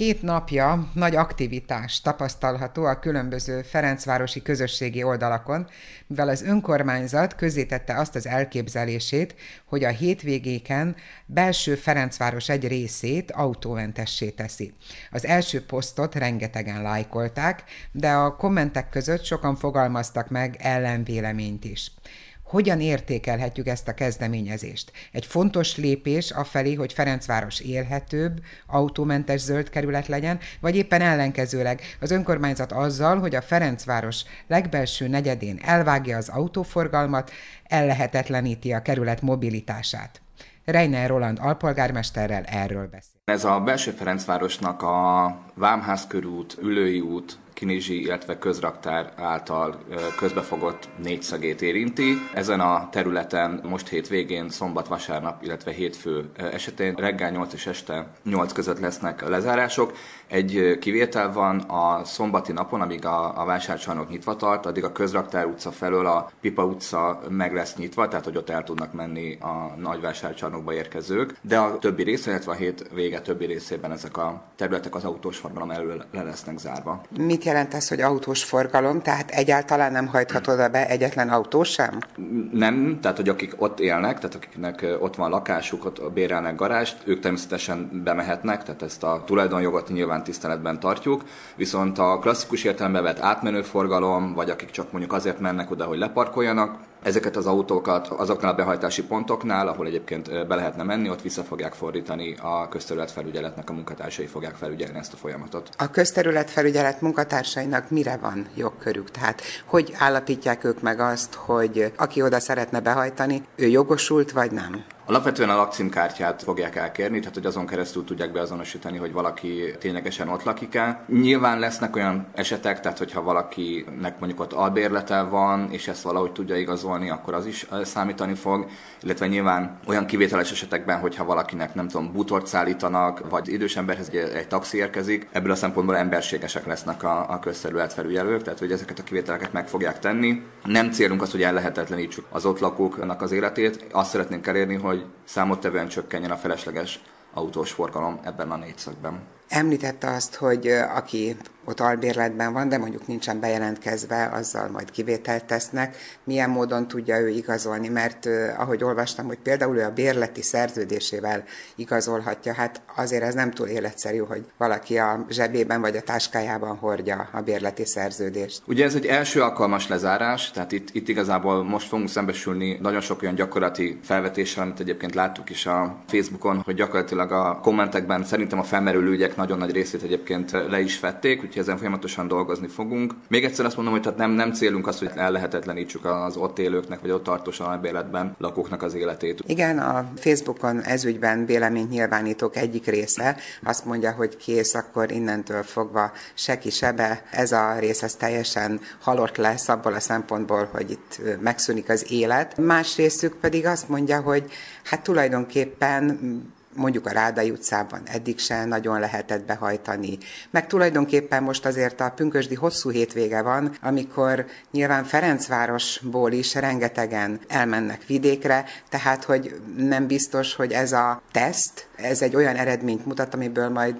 Két napja nagy aktivitás tapasztalható a különböző Ferencvárosi közösségi oldalakon, mivel az önkormányzat közzétette azt az elképzelését, hogy a hétvégéken belső Ferencváros egy részét autómentessé teszi. Az első posztot rengetegen lájkolták, de a kommentek között sokan fogalmaztak meg ellenvéleményt is. Hogyan értékelhetjük ezt a kezdeményezést? Egy fontos lépés afelé, hogy Ferencváros élhetőbb, autómentes zöld kerület legyen, vagy éppen ellenkezőleg az önkormányzat azzal, hogy a Ferencváros legbelső negyedén elvágja az autóforgalmat, ellehetetleníti a kerület mobilitását. Reiner Roland alpolgármesterrel erről beszél. Ez a belső Ferencvárosnak a Vámház körút, Ülői út, Kinizsi, illetve közraktár által közbefogott négyszagét érinti. Ezen a területen most hétvégén, szombat, vasárnap, illetve hétfő esetén reggel 8 és este 8 között lesznek lezárások. Egy kivétel van a szombati napon, amíg a, a vásárcsarnok nyitva tart, addig a közraktár utca felől a Pipa utca meg lesz nyitva, tehát hogy ott el tudnak menni a nagy vásárcsarnokba érkezők, de a többi része, illetve a hét vége többi részében ezek a területek az autós forgalom elől le lesznek zárva. Mit jelent ez, hogy autós forgalom? Tehát egyáltalán nem hajthatod oda be egyetlen autó sem? Nem, tehát hogy akik ott élnek, tehát akiknek ott van lakásuk, ott bérelnek garást, ők természetesen bemehetnek, tehát ezt a tulajdonjogot nyilván tiszteletben tartjuk, viszont a klasszikus értelembe vett átmenő forgalom, vagy akik csak mondjuk azért mennek oda, hogy leparkoljanak, Ezeket az autókat azoknál a behajtási pontoknál, ahol egyébként be lehetne menni, ott vissza fogják fordítani a közterületfelügyeletnek a munkatársai fogják felügyelni ezt a folyamatot. A közterületfelügyelet munkatársainak mire van jogkörük? Tehát hogy állapítják ők meg azt, hogy aki oda szeretne behajtani, ő jogosult vagy nem? Alapvetően a lakcímkártyát fogják elkérni, tehát hogy azon keresztül tudják beazonosítani, hogy valaki ténylegesen ott lakik-e. Nyilván lesznek olyan esetek, tehát hogyha valakinek mondjuk ott albérlete van, és ezt valahogy tudja igazolni, akkor az is számítani fog. Illetve nyilván olyan kivételes esetekben, hogyha valakinek nem tudom, butort szállítanak, vagy idős emberhez egy, egy taxi érkezik, ebből a szempontból emberségesek lesznek a, a közterület felügyelők, tehát hogy ezeket a kivételeket meg fogják tenni. Nem célunk az, hogy ellehetetlenítsük az ott lakóknak az életét, azt szeretnénk elérni, hogy hogy számottevően csökkenjen a felesleges autós forgalom ebben a négyszakban. Említette azt, hogy aki ott albérletben van, de mondjuk nincsen bejelentkezve, azzal majd kivételt tesznek. Milyen módon tudja ő igazolni? Mert ahogy olvastam, hogy például ő a bérleti szerződésével igazolhatja, hát azért ez nem túl életszerű, hogy valaki a zsebében vagy a táskájában hordja a bérleti szerződést. Ugye ez egy első alkalmas lezárás, tehát itt, itt igazából most fogunk szembesülni nagyon sok olyan gyakorlati felvetéssel, amit egyébként láttuk is a Facebookon, hogy gyakorlatilag a kommentekben szerintem a felmerülő ügyek nagyon nagy részét egyébként le is vették, úgyhogy ezen folyamatosan dolgozni fogunk. Még egyszer azt mondom, hogy tehát nem, nem célunk az, hogy ellehetetlenítsük az ott élőknek, vagy ott tartósan albérletben lakóknak az életét. Igen, a Facebookon ezügyben véleményt nyilvánítók egyik része azt mondja, hogy kész, akkor innentől fogva seki sebe, ez a rész ez teljesen halott lesz abból a szempontból, hogy itt megszűnik az élet. Más részük pedig azt mondja, hogy hát tulajdonképpen mondjuk a Rádai utcában eddig se nagyon lehetett behajtani. Meg tulajdonképpen most azért a pünkösdi hosszú hétvége van, amikor nyilván Ferencvárosból is rengetegen elmennek vidékre, tehát hogy nem biztos, hogy ez a teszt, ez egy olyan eredményt mutat, amiből majd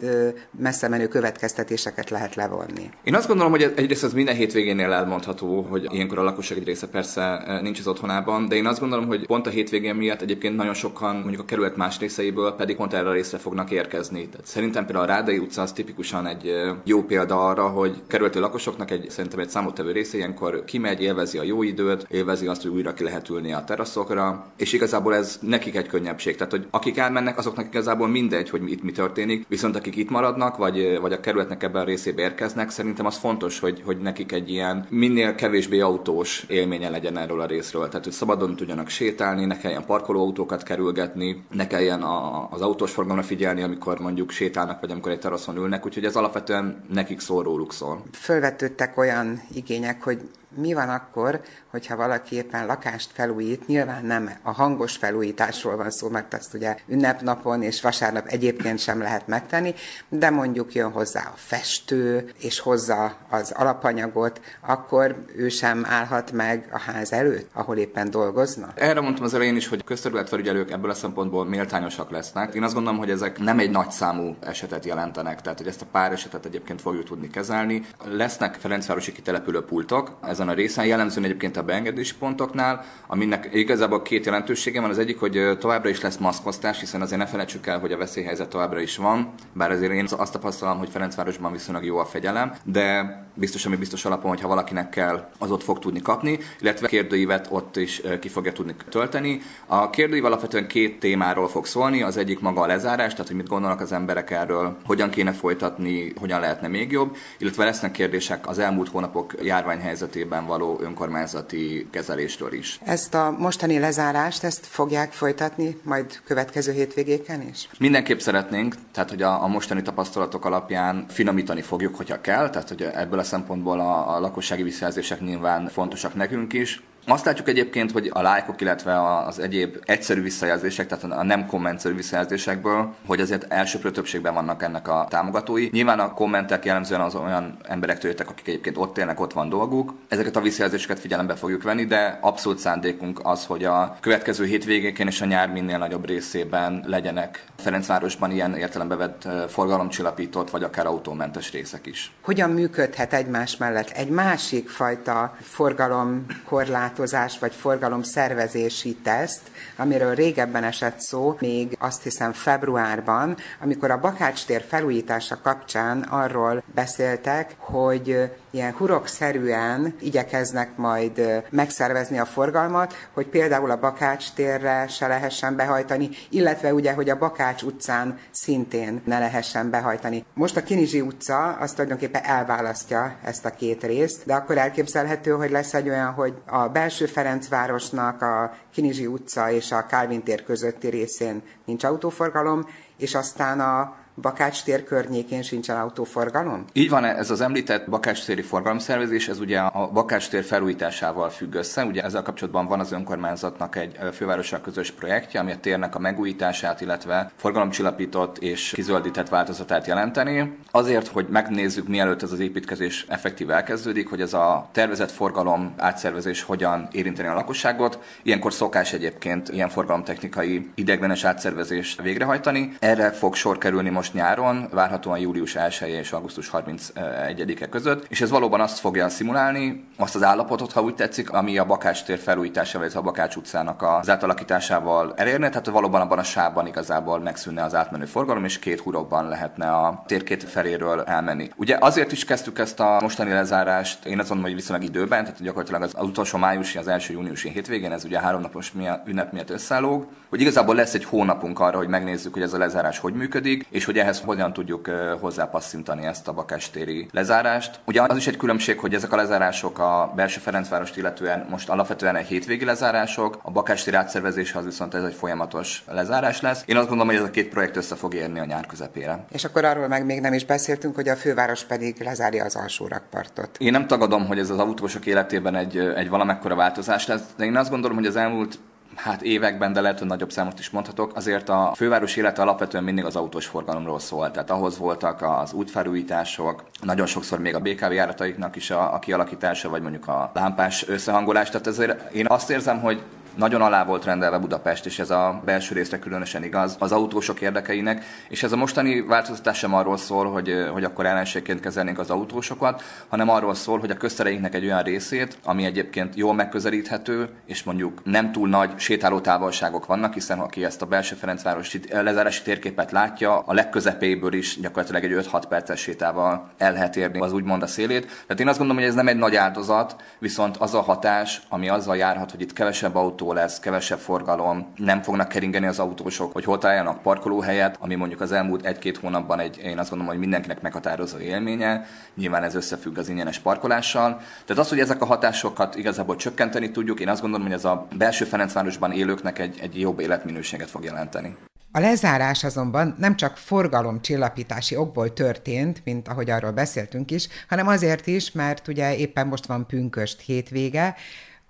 messze menő következtetéseket lehet levonni. Én azt gondolom, hogy egyrészt az minden hétvégénél elmondható, hogy ilyenkor a lakosság egy része persze nincs az otthonában, de én azt gondolom, hogy pont a hétvégén miatt egyébként nagyon sokan mondjuk a kerület más részeiből pedig pont erre a részre fognak érkezni. Tehát szerintem például a Rádai utca az tipikusan egy jó példa arra, hogy kerületi lakosoknak egy szerintem egy számottevő része ilyenkor kimegy, élvezi a jó időt, élvezi azt, hogy újra ki lehet ülni a teraszokra, és igazából ez nekik egy könnyebbség. Tehát, hogy akik elmennek, azoknak igazából mindegy, hogy itt mi történik, viszont akik itt maradnak, vagy, vagy a kerületnek ebben a részébe érkeznek, szerintem az fontos, hogy, hogy nekik egy ilyen minél kevésbé autós élménye legyen erről a részről. Tehát, hogy szabadon tudjanak sétálni, ne kelljen parkolóautókat kerülgetni, ne kelljen a, az autós forgalomra figyelni, amikor mondjuk sétálnak, vagy amikor egy teraszon ülnek, úgyhogy ez alapvetően nekik szól, róluk szól. Fölvetődtek olyan igények, hogy mi van akkor, hogyha valaki éppen lakást felújít, nyilván nem a hangos felújításról van szó, mert azt ugye ünnepnapon és vasárnap egyébként sem lehet megtenni, de mondjuk jön hozzá a festő, és hozza az alapanyagot, akkor ő sem állhat meg a ház előtt, ahol éppen dolgozna? Erre mondtam az elején is, hogy közterületfelügyelők ebből a szempontból méltányosak lesznek. Én azt gondolom, hogy ezek nem egy nagy számú esetet jelentenek, tehát hogy ezt a pár esetet egyébként fogjuk tudni kezelni. Lesznek Ferencvárosi kitelepülő pultok ezen a részen, jellemzően egyébként a beengedési pontoknál, aminek igazából két jelentősége van. Az egyik, hogy továbbra is lesz maszkosztás, hiszen azért ne felejtsük el, hogy a veszélyhelyzet továbbra is van, bár azért én azt tapasztalom, hogy Ferencvárosban viszonylag jó a fegyelem, de biztos, ami biztos alapon, hogy ha valakinek kell, az ott fog tudni kapni, illetve kérdőívet ott is ki fogja tudni tölteni. A kérdőív alapvetően két témáról fog szólni, az egyik maga a lezárás, tehát hogy mit gondolnak az emberek erről, hogyan kéne folytatni, hogyan lehetne még jobb, illetve lesznek kérdések az elmúlt hónapok járványhelyzetében való önkormányzati kezelésről is. Ezt a mostani lezárást, ezt fogják folytatni majd következő hétvégéken is? Mindenképp szeretnénk, tehát hogy a, a mostani tapasztalatok alapján finomítani fogjuk, hogyha kell, tehát hogy ebből a szempontból a, a lakossági visszajelzések nyilván fontosak nekünk is. Azt látjuk egyébként, hogy a lájkok, illetve az egyéb egyszerű visszajelzések, tehát a nem kommentszerű visszajelzésekből, hogy azért elsőprő többségben vannak ennek a támogatói. Nyilván a kommentek jellemzően az olyan emberektől jöttek, akik egyébként ott élnek, ott van dolguk. Ezeket a visszajelzéseket figyelembe fogjuk venni, de abszolút szándékunk az, hogy a következő hétvégéken és a nyár minél nagyobb részében legyenek Ferencvárosban ilyen értelembe vett forgalomcsillapított, vagy akár autómentes részek is. Hogyan működhet egymás mellett egy másik fajta forgalomkorlát korlátozás vagy forgalom szervezési teszt, amiről régebben esett szó, még azt hiszem februárban, amikor a Bakács tér felújítása kapcsán arról beszéltek, hogy ilyen hurokszerűen igyekeznek majd megszervezni a forgalmat, hogy például a Bakács térre se lehessen behajtani, illetve ugye, hogy a Bakács utcán szintén ne lehessen behajtani. Most a Kinizsi utca az tulajdonképpen elválasztja ezt a két részt, de akkor elképzelhető, hogy lesz egy olyan, hogy a belső Ferencvárosnak a Kinizsi utca és a Kálvin tér közötti részén nincs autóforgalom, és aztán a Bakács tér környékén sincsen autóforgalom? Így van, ez az említett Bakács téri forgalomszervezés, ez ugye a Bakács tér felújításával függ össze. Ugye ezzel kapcsolatban van az önkormányzatnak egy fővárossal közös projektje, ami a térnek a megújítását, illetve forgalomcsillapított és kizöldített változatát jelenteni. Azért, hogy megnézzük, mielőtt ez az építkezés effektív elkezdődik, hogy ez a tervezett forgalom átszervezés hogyan érinteni a lakosságot. Ilyenkor szokás egyébként ilyen forgalomtechnikai ideglenes átszervezést végrehajtani. Erre fog sor kerülni most most nyáron, várhatóan július 1 és augusztus 31-e között, és ez valóban azt fogja szimulálni, azt az állapotot, ha úgy tetszik, ami a Bakács tér felújításával, illetve a Bakács utcának az átalakításával elérne, tehát valóban abban a sávban igazából megszűnne az átmenő forgalom, és két hurokban lehetne a tér két feléről elmenni. Ugye azért is kezdtük ezt a mostani lezárást, én azt mondom, hogy viszonylag időben, tehát gyakorlatilag az, az utolsó májusi, az első júniusi hétvégén, ez ugye háromnapos ünnep miatt összeállóg, hogy igazából lesz egy hónapunk arra, hogy megnézzük, hogy ez a lezárás hogy működik, és hogy ehhez hogyan tudjuk hozzápasszintani ezt a bakástéri lezárást. Ugye az is egy különbség, hogy ezek a lezárások a belső Ferencvárost illetően most alapvetően egy hétvégi lezárások, a bakástéri átszervezés az viszont ez egy folyamatos lezárás lesz. Én azt gondolom, hogy ez a két projekt össze fog érni a nyár közepére. És akkor arról meg még nem is beszéltünk, hogy a főváros pedig lezárja az alsó rakpartot. Én nem tagadom, hogy ez az autósok életében egy, egy valamekkora változás lesz, de én azt gondolom, hogy az elmúlt hát években, de lehet, hogy nagyobb számot is mondhatok, azért a főváros élete alapvetően mindig az autós forgalomról szólt. Tehát ahhoz voltak az útfelújítások, nagyon sokszor még a BKV járataiknak is a, a kialakítása, vagy mondjuk a lámpás összehangolás. Tehát ezért én azt érzem, hogy nagyon alá volt rendelve Budapest, és ez a belső részre különösen igaz, az autósok érdekeinek, és ez a mostani változtatás sem arról szól, hogy, hogy akkor ellenségként kezelnénk az autósokat, hanem arról szól, hogy a köztereinknek egy olyan részét, ami egyébként jól megközelíthető, és mondjuk nem túl nagy sétáló távolságok vannak, hiszen aki ezt a belső Ferencvárosi lezárási térképet látja, a legközepéből is gyakorlatilag egy 5-6 perces sétával el lehet érni az úgymond a szélét. Tehát én azt gondolom, hogy ez nem egy nagy áldozat, viszont az a hatás, ami azzal járhat, hogy itt kevesebb autó lesz, kevesebb forgalom, nem fognak keringeni az autósok, hogy hol találjanak parkolóhelyet, ami mondjuk az elmúlt egy-két hónapban egy, én azt gondolom, hogy mindenkinek meghatározó élménye. Nyilván ez összefügg az ingyenes parkolással. Tehát az, hogy ezek a hatásokat igazából csökkenteni tudjuk, én azt gondolom, hogy ez a belső Ferencvárosban élőknek egy, egy jobb életminőséget fog jelenteni. A lezárás azonban nem csak forgalomcsillapítási okból történt, mint ahogy arról beszéltünk is, hanem azért is, mert ugye éppen most van pünköst hétvége,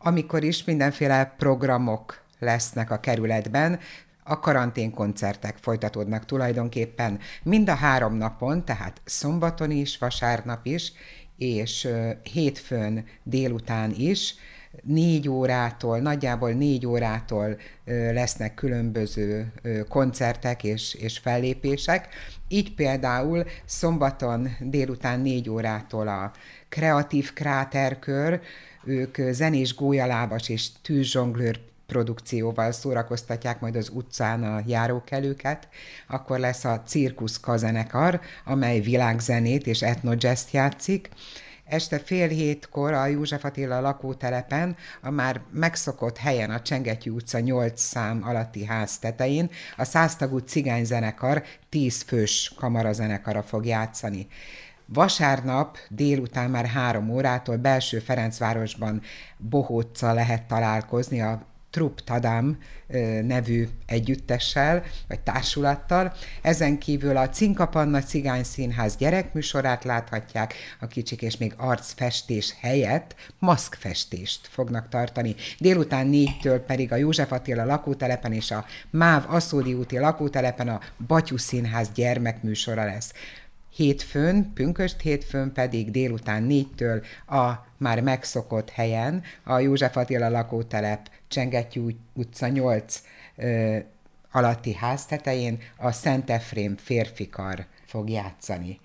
amikor is mindenféle programok lesznek a kerületben, a karanténkoncertek folytatódnak tulajdonképpen mind a három napon, tehát szombaton is, vasárnap is, és hétfőn délután is, négy órától, nagyjából négy órától lesznek különböző koncertek és, és fellépések. Így például szombaton délután négy órától a Kreatív Kráterkör, ők zenés gólyalábas és tűzzsonglőr produkcióval szórakoztatják majd az utcán a járókelőket, akkor lesz a Cirkusz Kazenekar, amely világzenét és etnojazzt játszik, Este fél hétkor a József Attila lakótelepen, a már megszokott helyen a Csengetyű utca 8 szám alatti ház tetején a száztagú cigányzenekar 10 fős kamarazenekara fog játszani. Vasárnap délután már három órától belső Ferencvárosban bohóccal lehet találkozni a Trupp Tadam nevű együttessel, vagy társulattal. Ezen kívül a Cinkapanna Cigány Színház gyerekműsorát láthatják, a kicsik és még arcfestés helyett maszkfestést fognak tartani. Délután négytől pedig a József Attila lakótelepen és a MÁV Aszódi úti lakótelepen a Batyú Színház gyermekműsora lesz. Hétfőn, pünköst hétfőn pedig délután négytől a már megszokott helyen, a József Attila lakótelep Csengetyű utca 8 ö, alatti háztetején a Szent Efrém férfikar fog játszani.